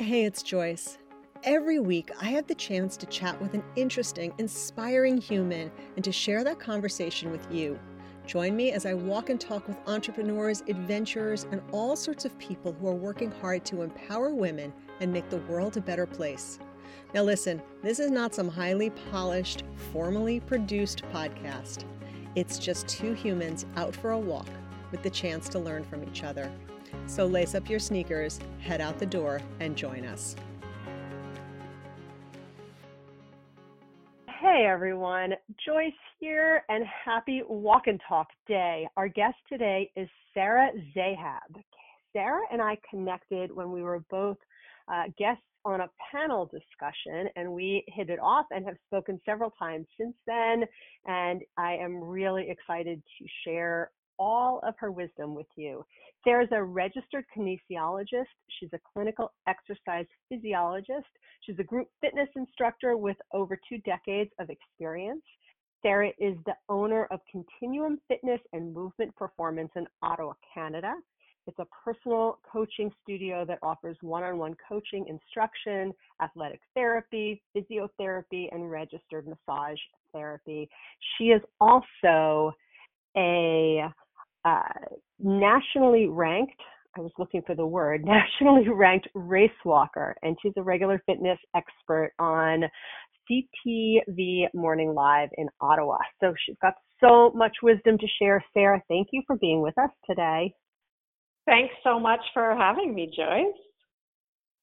Hey, it's Joyce. Every week, I have the chance to chat with an interesting, inspiring human and to share that conversation with you. Join me as I walk and talk with entrepreneurs, adventurers, and all sorts of people who are working hard to empower women and make the world a better place. Now, listen, this is not some highly polished, formally produced podcast. It's just two humans out for a walk with the chance to learn from each other. So lace up your sneakers, head out the door, and join us. Hey everyone, Joyce here, and happy Walk and Talk Day. Our guest today is Sarah Zahab. Sarah and I connected when we were both uh, guests on a panel discussion, and we hit it off and have spoken several times since then. And I am really excited to share all of her wisdom with you. Sarah's a registered kinesiologist. She's a clinical exercise physiologist. She's a group fitness instructor with over two decades of experience. Sarah is the owner of Continuum Fitness and Movement Performance in Ottawa, Canada. It's a personal coaching studio that offers one on one coaching, instruction, athletic therapy, physiotherapy, and registered massage therapy. She is also a uh, nationally ranked, I was looking for the word, nationally ranked race walker, and she's a regular fitness expert on CTV Morning Live in Ottawa. So she's got so much wisdom to share. Sarah, thank you for being with us today. Thanks so much for having me, Joyce.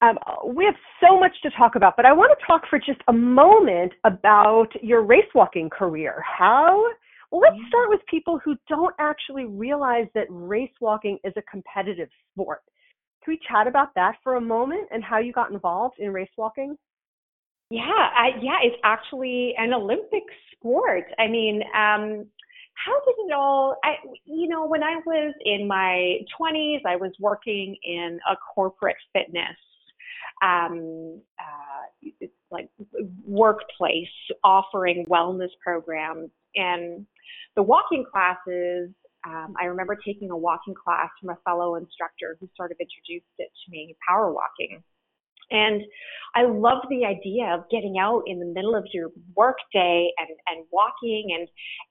Um, we have so much to talk about, but I want to talk for just a moment about your race walking career. How well, let's start with people who don't actually realize that race walking is a competitive sport. Can we chat about that for a moment and how you got involved in race walking? Yeah, I, yeah, it's actually an Olympic sport. I mean, um, how did it all? I, you know, when I was in my 20s, I was working in a corporate fitness um, uh, like workplace offering wellness programs and the walking classes, um, I remember taking a walking class from a fellow instructor who sort of introduced it to me, power walking. And I love the idea of getting out in the middle of your workday and, and walking, and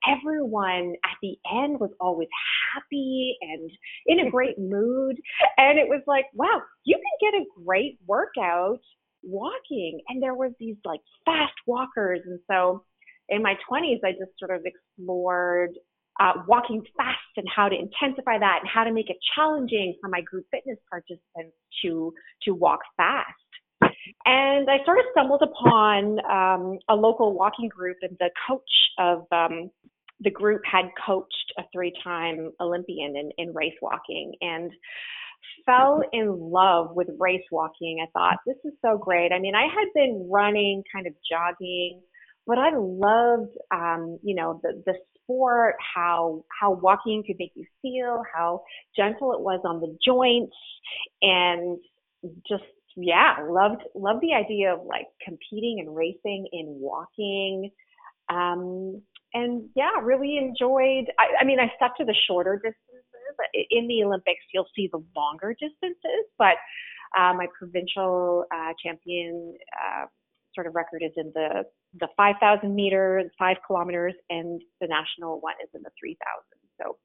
everyone at the end was always happy and in a great mood. And it was like, wow, you can get a great workout walking. And there was these like fast walkers. And so in my 20s, I just sort of explored uh, walking fast and how to intensify that and how to make it challenging for my group fitness participants to to walk fast. And I sort of stumbled upon um, a local walking group, and the coach of um, the group had coached a three-time Olympian in, in race walking, and fell in love with race walking. I thought this is so great. I mean, I had been running, kind of jogging but I loved, um, you know, the, the sport, how, how walking could make you feel, how gentle it was on the joints and just, yeah, loved, loved the idea of like competing and racing in walking. Um, and yeah, really enjoyed, I, I mean, I stuck to the shorter distances. In the Olympics, you'll see the longer distances, but uh, my provincial uh, champion uh, sort of record is in the the 5,000 meters, five kilometers, and the national one is in the 3,000. So,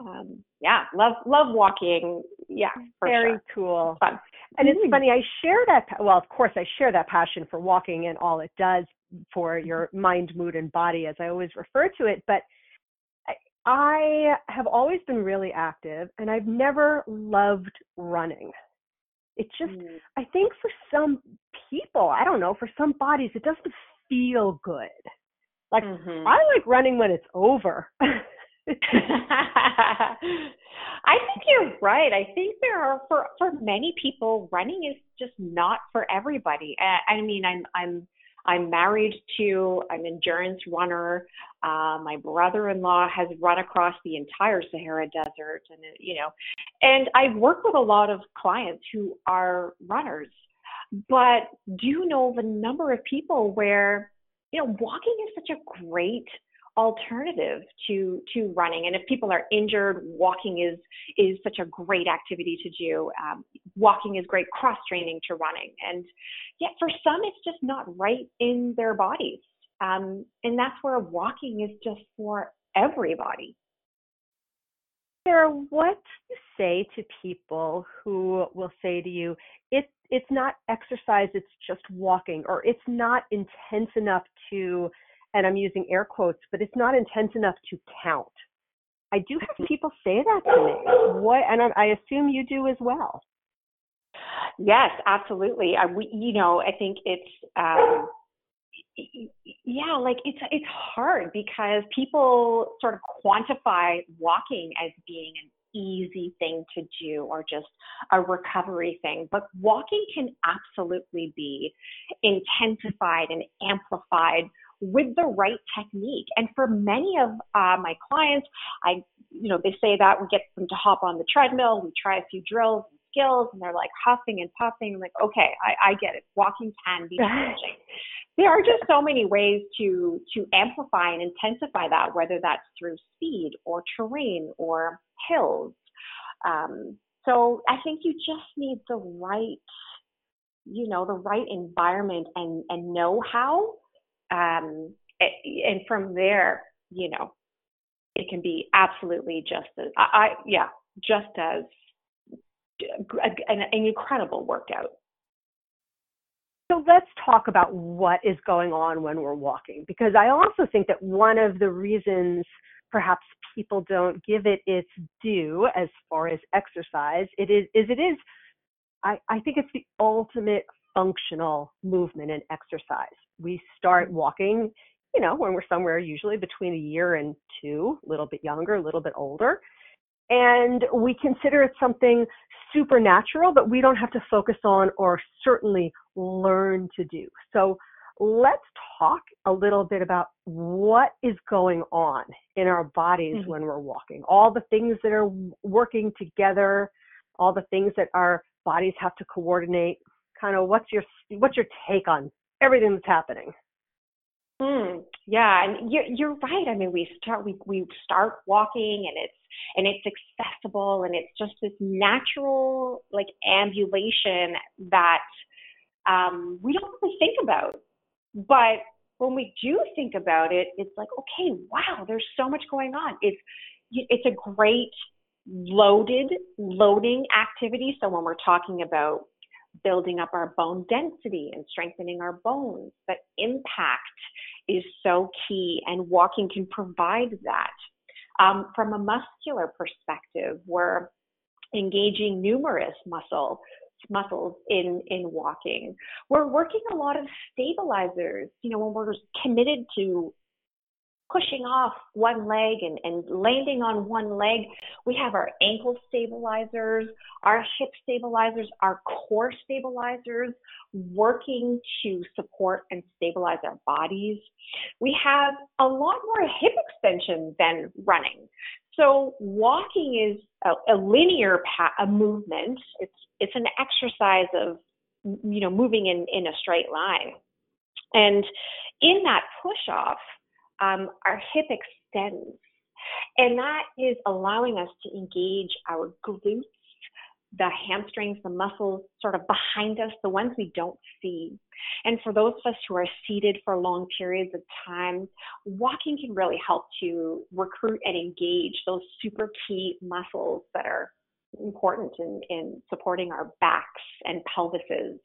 um, yeah, love love walking. Yeah, very sure. cool. Fun. And it's mm-hmm. funny. I share that. Well, of course, I share that passion for walking and all it does for your mind, mood, and body, as I always refer to it. But I have always been really active, and I've never loved running. It just, mm. I think for some people, I don't know, for some bodies, it doesn't feel good. Like mm-hmm. I like running when it's over. I think you're right. I think there are for for many people, running is just not for everybody. I, I mean, I'm I'm I'm married to an endurance runner. Uh, my brother-in-law has run across the entire Sahara Desert, and you know, and I work with a lot of clients who are runners, but do you know the number of people where you know walking is such a great alternative to to running. And if people are injured, walking is is such a great activity to do. Um, walking is great cross training to running, and yet for some, it's just not right in their bodies. Um, and that's where walking is just for everybody. Sarah, what do you say to people who will say to you, it, it's not exercise, it's just walking, or it's not intense enough to, and I'm using air quotes, but it's not intense enough to count. I do have mm-hmm. people say that to me. What, and I, I assume you do as well. Yes, absolutely. I, we, you know, I think it's, um, yeah, like it's it's hard because people sort of quantify walking as being an easy thing to do or just a recovery thing. But walking can absolutely be intensified and amplified with the right technique. And for many of uh, my clients, I, you know, they say that we get them to hop on the treadmill, we try a few drills skills, and they're like huffing and puffing. I'm like, okay, I, I get it. Walking can be challenging there are just so many ways to to amplify and intensify that, whether that's through speed or terrain or hills. Um, so I think you just need the right, you know, the right environment and and know how, um, and from there, you know, it can be absolutely just as I, I yeah, just as an, an incredible workout. So let's talk about what is going on when we're walking, because I also think that one of the reasons perhaps people don't give it its due as far as exercise, it is, is it is, I, I think it's the ultimate functional movement and exercise. We start walking, you know, when we're somewhere usually between a year and two, a little bit younger, a little bit older and we consider it something supernatural that we don't have to focus on or certainly learn to do. So let's talk a little bit about what is going on in our bodies mm-hmm. when we're walking. All the things that are working together, all the things that our bodies have to coordinate. Kind of what's your what's your take on everything that's happening? Mm, yeah, and you're you're right. I mean, we start we we start walking, and it's and it's accessible, and it's just this natural like ambulation that um, we don't really think about. But when we do think about it, it's like, okay, wow, there's so much going on. It's it's a great loaded loading activity. So when we're talking about building up our bone density and strengthening our bones. that impact is so key, and walking can provide that. Um, from a muscular perspective, we're engaging numerous muscle muscles in in walking. We're working a lot of stabilizers. You know, when we're committed to pushing off one leg and, and landing on one leg. We have our ankle stabilizers, our hip stabilizers, our core stabilizers working to support and stabilize our bodies. We have a lot more hip extension than running. So walking is a, a linear pa- a movement. It's it's an exercise of you know moving in in a straight line. And in that push off, um, our hip extends. And that is allowing us to engage our glutes, the hamstrings, the muscles sort of behind us, the ones we don't see. And for those of us who are seated for long periods of time, walking can really help to recruit and engage those super key muscles that are important in, in supporting our backs and pelvises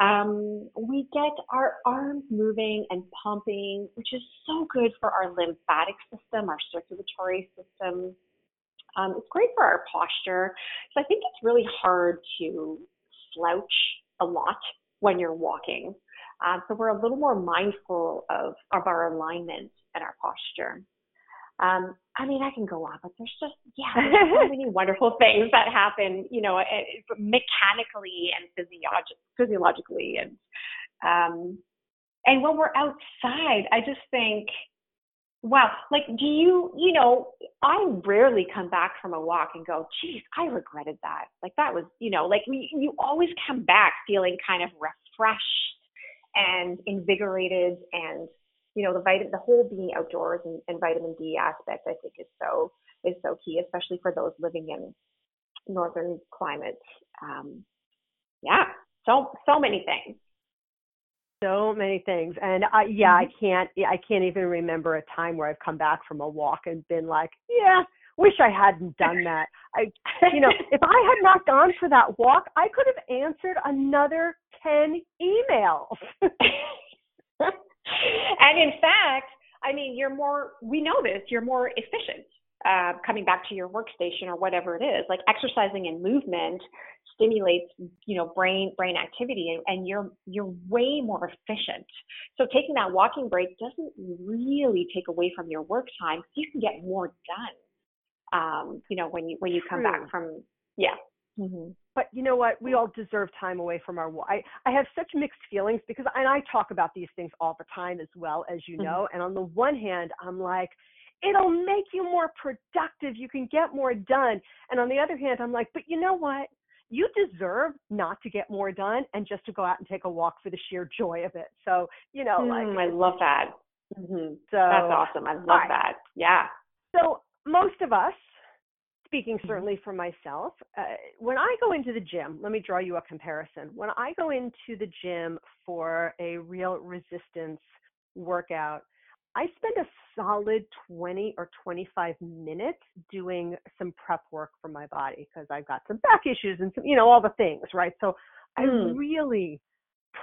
um, we get our arms moving and pumping, which is so good for our lymphatic system, our circulatory system. Um, it's great for our posture. So I think it's really hard to slouch a lot when you're walking. Uh, so we're a little more mindful of, of our alignment and our posture. Um, I mean, I can go on, but there's just yeah, there's so many wonderful things that happen, you know, mechanically and physiolog- physiologically, and um, and when we're outside, I just think, wow, like, do you, you know, I rarely come back from a walk and go, geez, I regretted that. Like that was, you know, like we, you always come back feeling kind of refreshed and invigorated and you know, the vitamin, the whole being outdoors and, and vitamin D aspect, I think is so is so key, especially for those living in northern climates. Um, yeah, so so many things. So many things, and I, yeah, mm-hmm. I can't, I can't even remember a time where I've come back from a walk and been like, yeah, wish I hadn't done that. I, you know, if I had not gone for that walk, I could have answered another ten emails. and in fact, I mean, you're more, we know this, you're more efficient uh, coming back to your workstation or whatever it is. Like exercising and movement stimulates, you know, brain brain activity, and, and you're you're way more efficient. So taking that walking break doesn't really take away from your work time. You can get more done. Um, you know, when you when you come True. back from yeah. Mm-hmm. But you know what? We all deserve time away from our. I I have such mixed feelings because and I talk about these things all the time as well as you mm-hmm. know. Mm-hmm. And on the one hand, I'm like, it'll make you more productive. You can get more done. And on the other hand, I'm like, but you know what? You deserve not to get more done and just to go out and take a walk for the sheer joy of it. So you know, like mm, I love that. Mm-hmm. So that's awesome. I love right. that. Yeah. So most of us speaking mm-hmm. certainly for myself, uh, when I go into the gym, let me draw you a comparison. When I go into the gym for a real resistance workout, I spend a solid 20 or 25 minutes doing some prep work for my body because I've got some back issues and some, you know, all the things, right? So I mm. really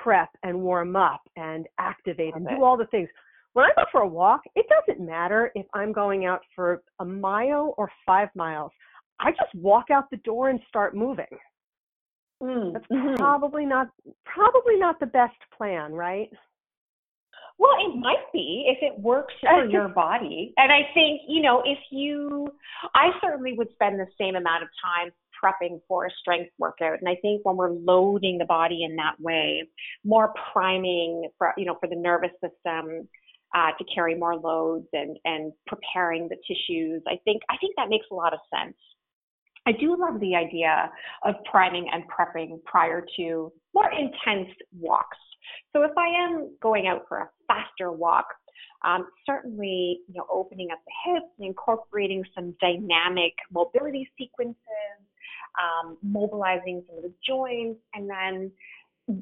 prep and warm up and activate Love and do all the things. When I go for a walk, it doesn't matter if I'm going out for a mile or five miles. I just walk out the door and start moving. Mm, That's mm-hmm. probably not probably not the best plan, right? Well, it might be if it works for your body. And I think, you know, if you, I certainly would spend the same amount of time prepping for a strength workout. And I think when we're loading the body in that way, more priming for, you know, for the nervous system, uh, to carry more loads and, and preparing the tissues. I think I think that makes a lot of sense. I do love the idea of priming and prepping prior to more intense walks. So if I am going out for a faster walk, um, certainly you know opening up the hips and incorporating some dynamic mobility sequences, um, mobilizing some of the joints, and then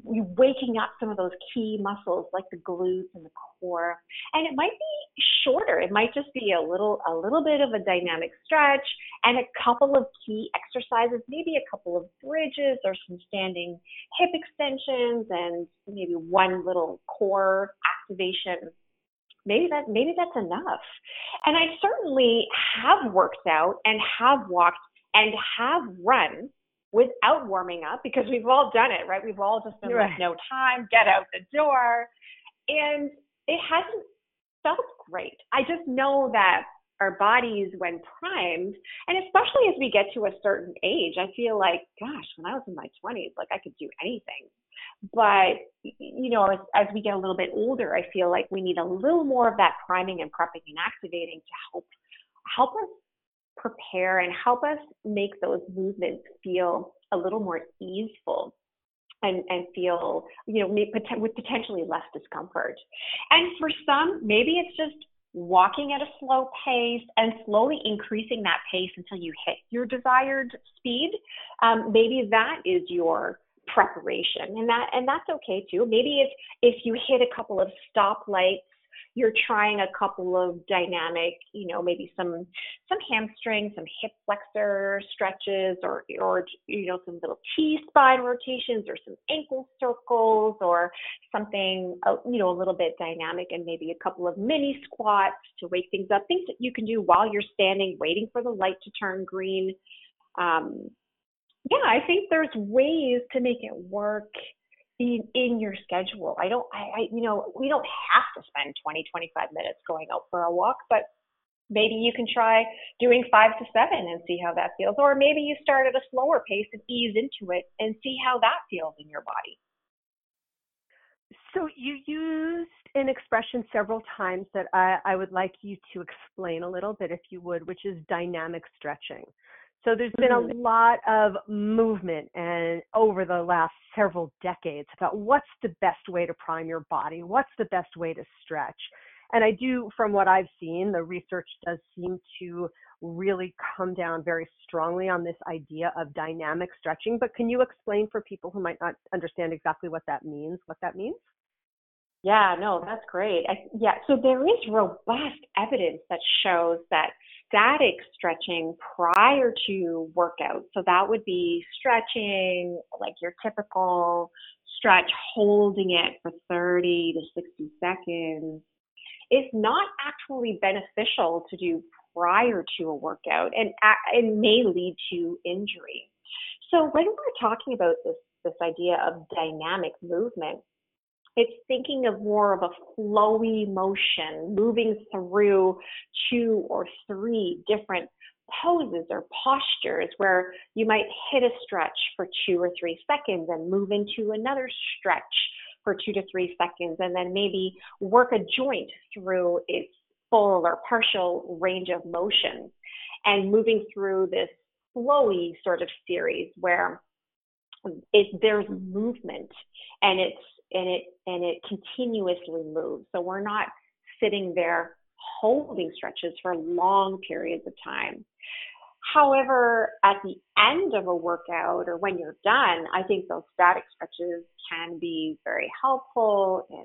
waking up some of those key muscles like the glutes and the core. And it might be shorter. It might just be a little a little bit of a dynamic stretch and a couple of key exercises maybe a couple of bridges or some standing hip extensions and maybe one little core activation. Maybe that maybe that's enough. And i certainly have worked out and have walked and have run without warming up because we've all done it, right? We've all just been right. like, no time, get out the door. And it hasn't felt great. I just know that our bodies, when primed, and especially as we get to a certain age, I feel like, gosh, when I was in my 20s, like I could do anything. But, you know, as, as we get a little bit older, I feel like we need a little more of that priming and prepping and activating to help help us prepare and help us make those movements feel a little more easeful and, and feel, you know, with potentially less discomfort. And for some, maybe it's just walking at a slow pace and slowly increasing that pace until you hit your desired speed. Um, maybe that is your preparation and that and that's okay too maybe if if you hit a couple of stoplights you're trying a couple of dynamic, you know, maybe some some hamstring, some hip flexor stretches, or or you know some little T spine rotations, or some ankle circles, or something uh, you know a little bit dynamic, and maybe a couple of mini squats to wake things up. Things that you can do while you're standing, waiting for the light to turn green. Um, yeah, I think there's ways to make it work in, in your schedule. I don't, I, I, you know, we don't have to spend 20, 25 minutes going out for a walk, but maybe you can try doing five to seven and see how that feels. Or maybe you start at a slower pace and ease into it and see how that feels in your body. So you used an expression several times that I, I would like you to explain a little bit, if you would, which is dynamic stretching. So there's been a mm-hmm. lot of movement and over the last several decades about what's the best way to prime your body, what's the best way to stretch. And I do, from what I've seen, the research does seem to really come down very strongly on this idea of dynamic stretching. But can you explain for people who might not understand exactly what that means, what that means? Yeah, no, that's great. I, yeah, so there is robust evidence that shows that static stretching prior to workout, so that would be stretching like your typical stretch, holding it for 30 to 60 seconds, It's not actually beneficial to do prior to a workout and, it may lead to injury. So when we're talking about this, this idea of dynamic movement, it's thinking of more of a flowy motion, moving through two or three different poses or postures where you might hit a stretch for two or three seconds and move into another stretch for two to three seconds and then maybe work a joint through its full or partial range of motion and moving through this flowy sort of series where it, there's movement and it's and it and it continuously moves. So we're not sitting there holding stretches for long periods of time. However, at the end of a workout or when you're done, I think those static stretches can be very helpful in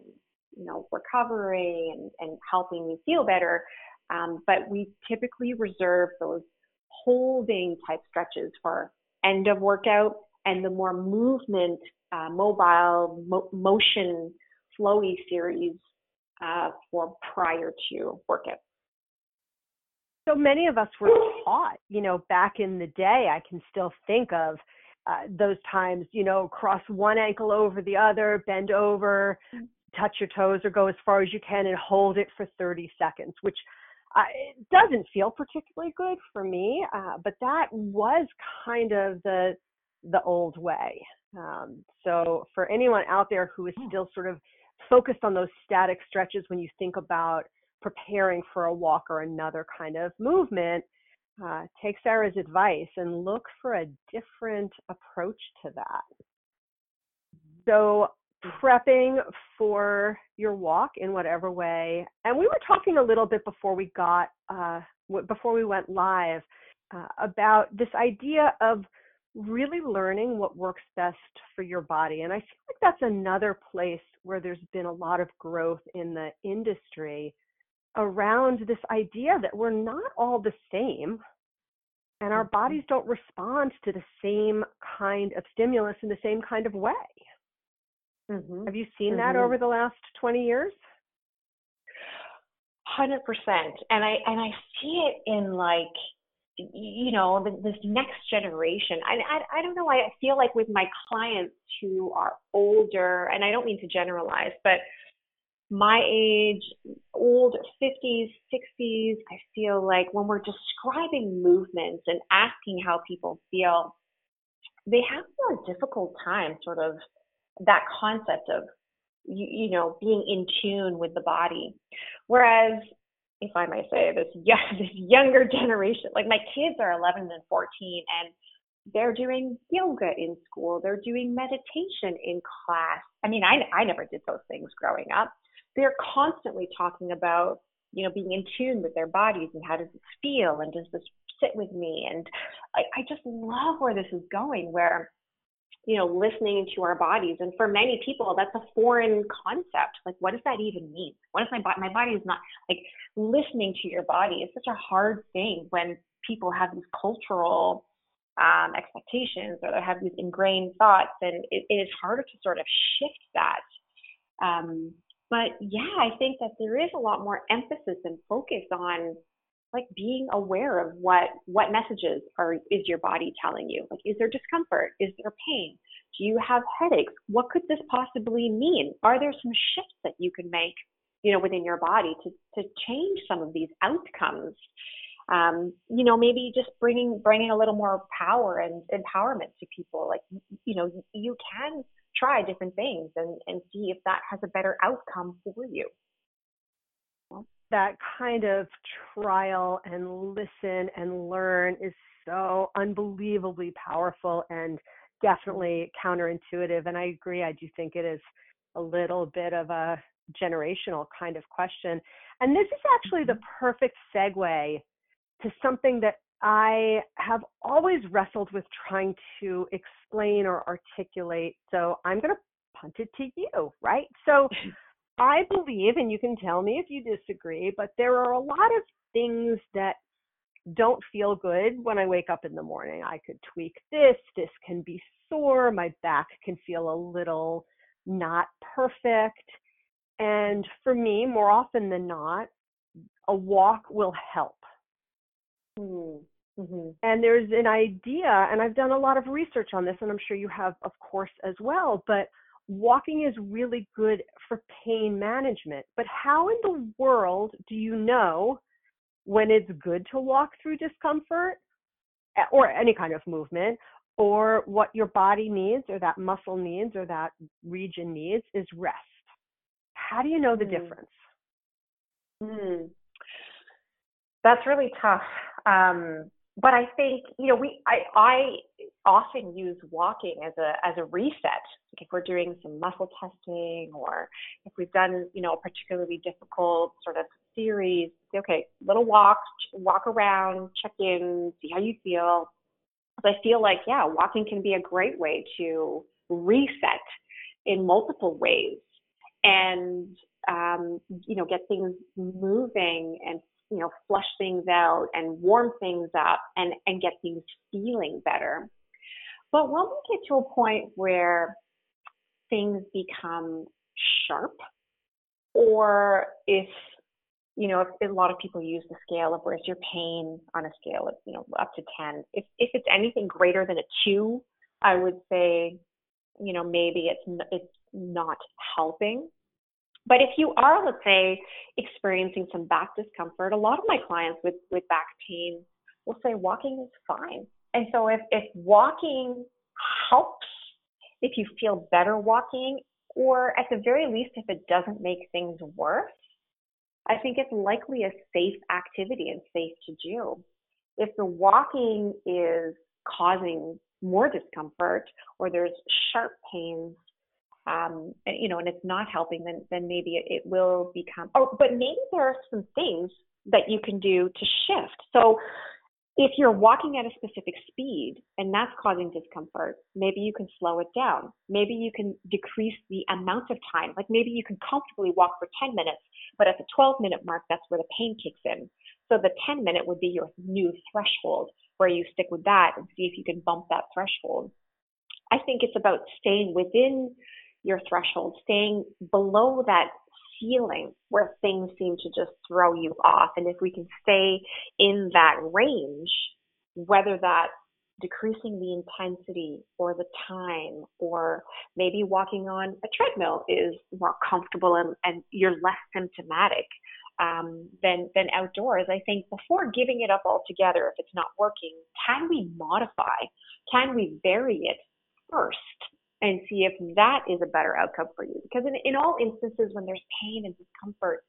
you know recovery and, and helping you feel better. Um, but we typically reserve those holding type stretches for end of workout and the more movement uh, mobile mo- motion flowy series uh, for prior to workout. So many of us were taught, you know, back in the day, I can still think of uh, those times, you know, cross one ankle over the other, bend over, touch your toes or go as far as you can and hold it for 30 seconds, which uh, doesn't feel particularly good for me, uh, but that was kind of the the old way. Um, so for anyone out there who is hmm. still sort of focused on those static stretches when you think about preparing for a walk or another kind of movement, uh, take Sarah's advice and look for a different approach to that. So prepping for your walk in whatever way, and we were talking a little bit before we got uh, before we went live uh, about this idea of really learning what works best for your body. And I feel like that's another place where there's been a lot of growth in the industry around this idea that we're not all the same and our mm-hmm. bodies don't respond to the same kind of stimulus in the same kind of way. Mm-hmm. Have you seen mm-hmm. that over the last 20 years? 100% and i and i see it in like you know this next generation. I, I i don't know i feel like with my clients who are older and i don't mean to generalize but my age old 50s 60s i feel like when we're describing movements and asking how people feel they have a difficult time sort of that concept of you, you know being in tune with the body. Whereas if I may say, this young, this younger generation. Like my kids are 11 and 14, and they're doing yoga in school. They're doing meditation in class. I mean, I I never did those things growing up. They're constantly talking about you know being in tune with their bodies and how does it feel and does this sit with me and I, I just love where this is going where you know, listening to our bodies. And for many people, that's a foreign concept. Like, what does that even mean? What if my body, my body is not like listening to your body is such a hard thing when people have these cultural um, expectations or they have these ingrained thoughts, and it, it is harder to sort of shift that. Um, but yeah, I think that there is a lot more emphasis and focus on like being aware of what what messages are is your body telling you? Like is there discomfort? Is there pain? Do you have headaches? What could this possibly mean? Are there some shifts that you can make you know within your body to to change some of these outcomes? Um, you know maybe just bringing bringing a little more power and empowerment to people. Like you know you can try different things and and see if that has a better outcome for you that kind of trial and listen and learn is so unbelievably powerful and definitely counterintuitive. And I agree, I do think it is a little bit of a generational kind of question. And this is actually the Mm-hmm. perfect segue to something that I have always wrestled with trying to explain or articulate. So I'm going to punt it to you, right? So I believe, and you can tell me if you disagree, but there are a lot of things that don't feel good when I wake up in the morning. I could tweak this, this can be sore, my back can feel a little not perfect. And for me, more often than not, a walk will help. Mm-hmm. And there's an idea, and I've done a lot of research on this, and I'm sure you have, of course, as well. But walking is really good for pain management. But how in the world do you know when it's good to walk through discomfort or any kind of movement? Or what your body needs, or that muscle needs, or that region needs is rest. How do you know the Mm. difference? Mm. That's really tough. Um, but I think you know we I I often use walking as a as a reset. Like if we're doing some muscle testing or if we've done you know a particularly difficult sort of series, okay, little walk, walk around, check in, see how you feel. But I feel like yeah, walking can be a great way to reset in multiple ways and um, you know get things moving and you know flush things out and warm things up and and get things feeling better. But when we get to a point where things become sharp or if you know if, a lot of people use the scale of where's your pain on a scale of you know up to 10 if if it's anything greater than a 2 i would say you know maybe it's it's not helping but if you are, let's say, experiencing some back discomfort, a lot of my clients with, with back pain will say walking is fine. And so if, if walking helps, if you feel better walking, or at the very least, if it doesn't make things worse, I think it's likely a safe activity and safe to do. If the walking is causing more discomfort or there's sharp pains, um, you know, and it's not helping, then then maybe it, it will become. Oh, but maybe there are some things that you can do to shift. So if you're walking at a specific speed and that's causing discomfort, maybe you can slow it down. Maybe you can decrease the amount of time. Like maybe you can comfortably walk for 10 minutes, but at the 12 minute mark, that's where the pain kicks in. So the 10 minute would be your new threshold where you stick with that and see if you can bump that threshold. I think it's about staying within your threshold, staying below that ceiling where things seem to just throw you off. And if we can stay in that range, whether that's decreasing the intensity or the time, or maybe walking on a treadmill is more comfortable and, and you're less symptomatic um, than than outdoors. I think before giving it up altogether, if it's not working, can we modify? Can we vary it first? And see if that is a better outcome for you. Because in, in all instances, when there's pain and discomfort,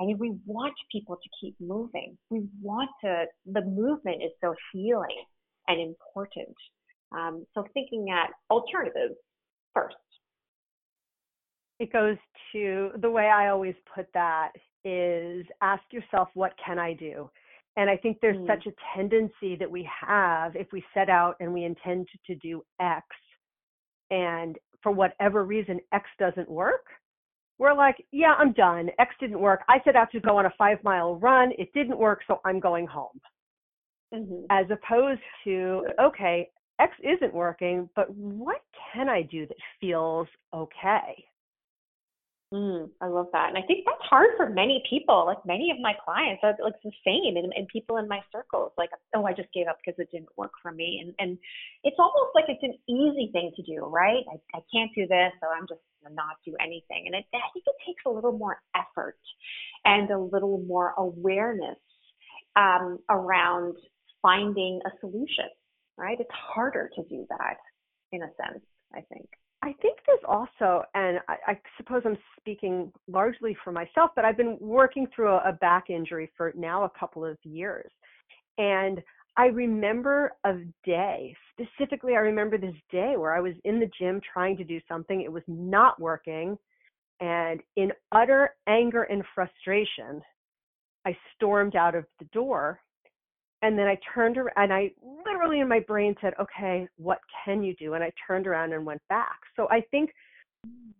I mean, we want people to keep moving. We want to, the movement is so healing and important. Um, so thinking at alternatives first. It goes to the way I always put that is ask yourself, what can I do? And I think there's Mm. such a tendency that we have if we set out and we intend to do X, and for whatever reason X doesn't work, we're like, yeah, I'm done. X didn't work. I set out to go on a five mile run. It didn't work, so I'm going home. Mm-hmm. As opposed to, okay, X isn't working, but what can I do that feels okay? Mm, I love that. And I think that's hard for many people. Like many of my clients, are like the same, and, and people in my circles, like, oh, I just gave up because it didn't work for me. And and it's almost like it's an easy thing to do, right? I, I can't do this, so I'm just not do anything. And it, I think it takes a little more effort and a little more awareness um, around finding a solution, right? It's harder to do that in a sense, I think. I think there's also, and I, I suppose I'm speaking largely for myself, but I've been working through a, a back injury for now a couple of years. And I remember a day, specifically, I remember this day where I was in the gym trying to do something, it was not working. And in utter anger and frustration, I stormed out of the door and then I turned around and I literally in my brain said, okay, what can you do? And I turned around and went back. So I think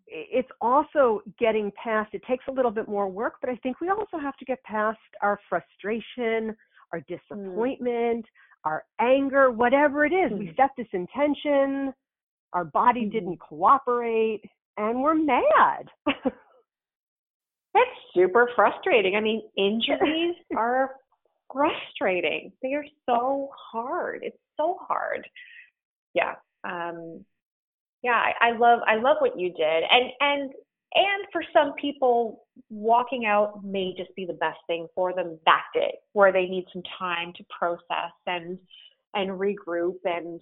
it's also getting past, it takes a little bit more work, but I think we also have to get past our frustration, our mm. disappointment, mm. our anger, whatever it is. Mm. We set this intention, our body mm-hmm. didn't cooperate, and we're mad. That's super frustrating. I mean, injuries are frustrating. They are so hard. It's so hard. Yeah. Um, yeah, I, I love I love what you did. And and and for some people, walking out may just be the best thing for them that day, where they need some time to process and and regroup and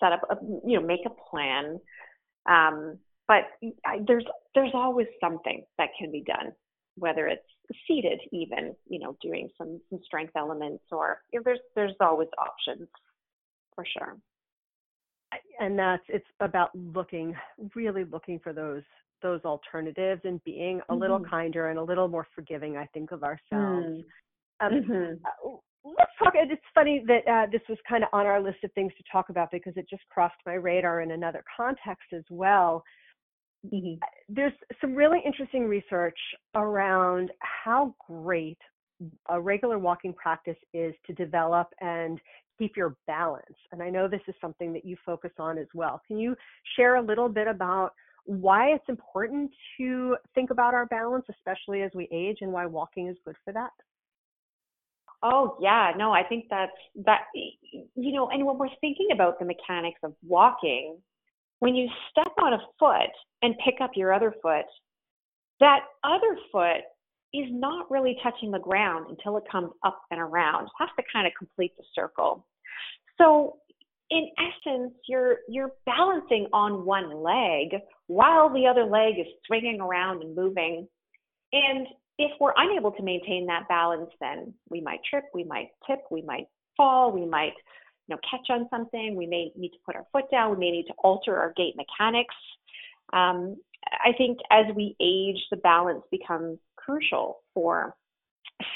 set up a you know make a plan. Um, but I, there's there's always something that can be done whether it's seated even, you know, doing some, some strength elements or you know, there's there's always options for sure. And that's it's about looking really looking for those those alternatives and being a mm-hmm. little kinder and a little more forgiving, I think, of ourselves. Mm. Um, mm-hmm. uh, let's talk. It's funny that uh, this was kind of on our list of things to talk about because it just crossed my radar in another context as well. Mm-hmm. There's some really interesting research around how great a regular walking practice is to develop and keep your balance. And I know this is something that you focus on as well. Can you share a little bit about why it's important to think about our balance, especially as we age, and why walking is good for that? Oh yeah, no, I think that's that you know, and when we're thinking about the mechanics of walking, when you step on a foot and pick up your other foot, that other foot is not really touching the ground until it comes up and around. It has to kind of complete the circle. So in essence, you're you're balancing on one leg while the other leg is swinging around and moving. And if we're unable to maintain that balance, then we might trip, we might tip, we might fall, we might you know, catch on something. We may need to put our foot down. We may need to alter our gait mechanics. Um, I think as we age, the balance becomes crucial for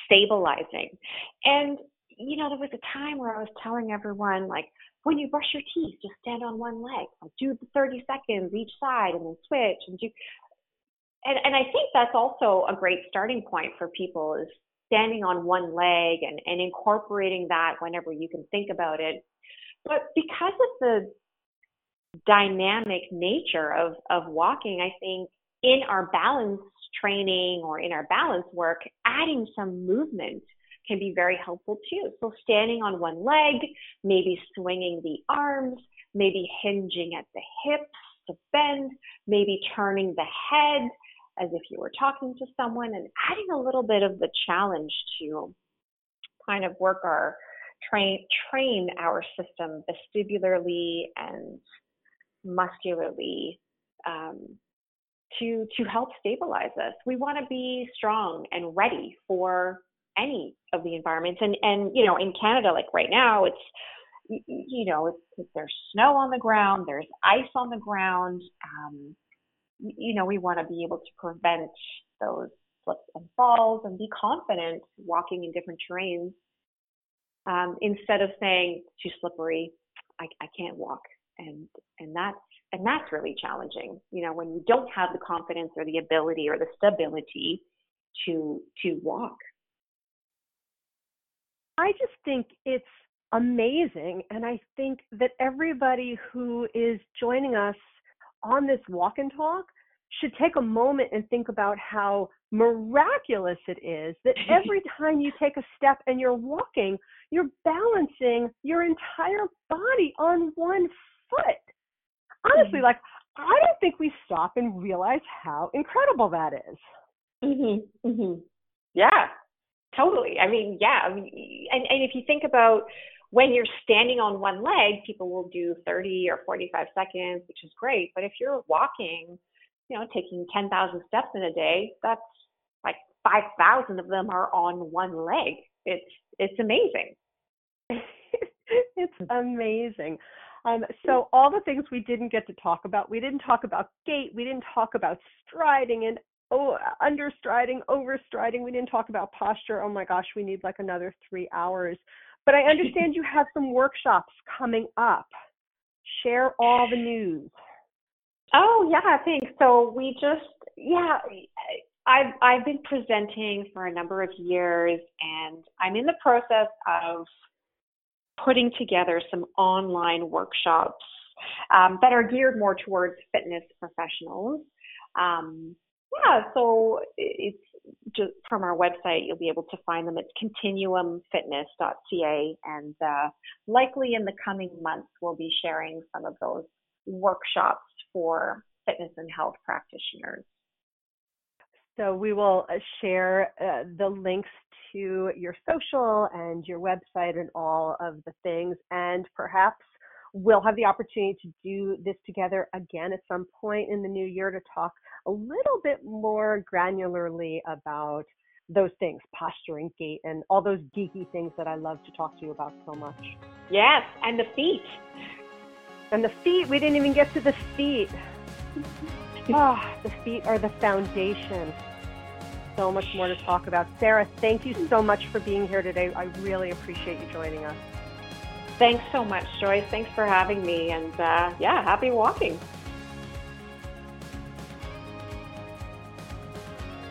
stabilizing. And, you know, there was a time where I was telling everyone, like, when you brush your teeth, just stand on one leg. Like, do the 30 seconds each side and then switch and do. And, and I think that's also a great starting point for people is standing on one leg and, and incorporating that whenever you can think about it. But because of the dynamic nature of, of walking, I think in our balance training or in our balance work, adding some movement can be very helpful too. So standing on one leg, maybe swinging the arms, maybe hinging at the hips to bend, maybe turning the head as if you were talking to someone and adding a little bit of the challenge to kind of work our train train our system vestibularly and muscularly um, to to help stabilize us. We want to be strong and ready for any of the environments. And and you know, in Canada, like right now, it's you know, it's, there's snow on the ground, there's ice on the ground. Um, you know, we want to be able to prevent those slips and falls and be confident walking in different terrains um, instead of saying too slippery, I, I can't walk. And, and that's, and that's really challenging, you know, when you don't have the confidence or the ability or the stability to, to walk. I just think it's amazing. And I think that everybody who is joining us on this walk and talk should take a moment and think about how miraculous it is that every time you take a step and you're walking, you're balancing your entire body on one foot. Honestly, mm-hmm. like I don't think we stop and realize how incredible that is. Mhm. Mhm. Yeah. Totally. I mean, yeah. I mean, and and if you think about when you're standing on one leg, people will do 30 or 45 seconds, which is great. But if you're walking, you know, taking 10,000 steps in a day, that's like 5,000 of them are on one leg. It's it's amazing. it's amazing. Um, so all the things we didn't get to talk about, we didn't talk about gait, we didn't talk about striding, and oh, understriding, overstriding. We didn't talk about posture. Oh my gosh, we need like another three hours. But I understand you have some workshops coming up. Share all the news. Oh yeah, thanks. So we just yeah, I've I've been presenting for a number of years, and I'm in the process of putting together some online workshops um, that are geared more towards fitness professionals. Um, yeah, so it's just from our website, you'll be able to find them. It's continuumfitness.ca, and uh, likely in the coming months, we'll be sharing some of those workshops for fitness and health practitioners. So we will uh, share uh, the links to your social and your website and all of the things, and perhaps we'll have the opportunity to do this together again at some point in the new year to talk a little bit more granularly about those things, posturing, gait, and all those geeky things that I love to talk to you about so much. Yes, and the feet. And the feet, we didn't even get to the feet. oh, the feet are the foundation. So much more to talk about. Sarah, thank you so much for being here today. I really appreciate you joining us. Thanks so much, Joyce. Thanks for having me. And uh, yeah, happy walking.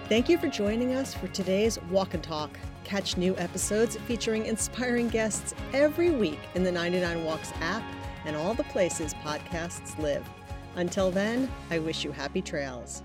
Thank you for joining us for today's Walk and Talk. Catch new episodes featuring inspiring guests every week in the 99 Walks app and all the places podcasts live. Until then, I wish you happy trails.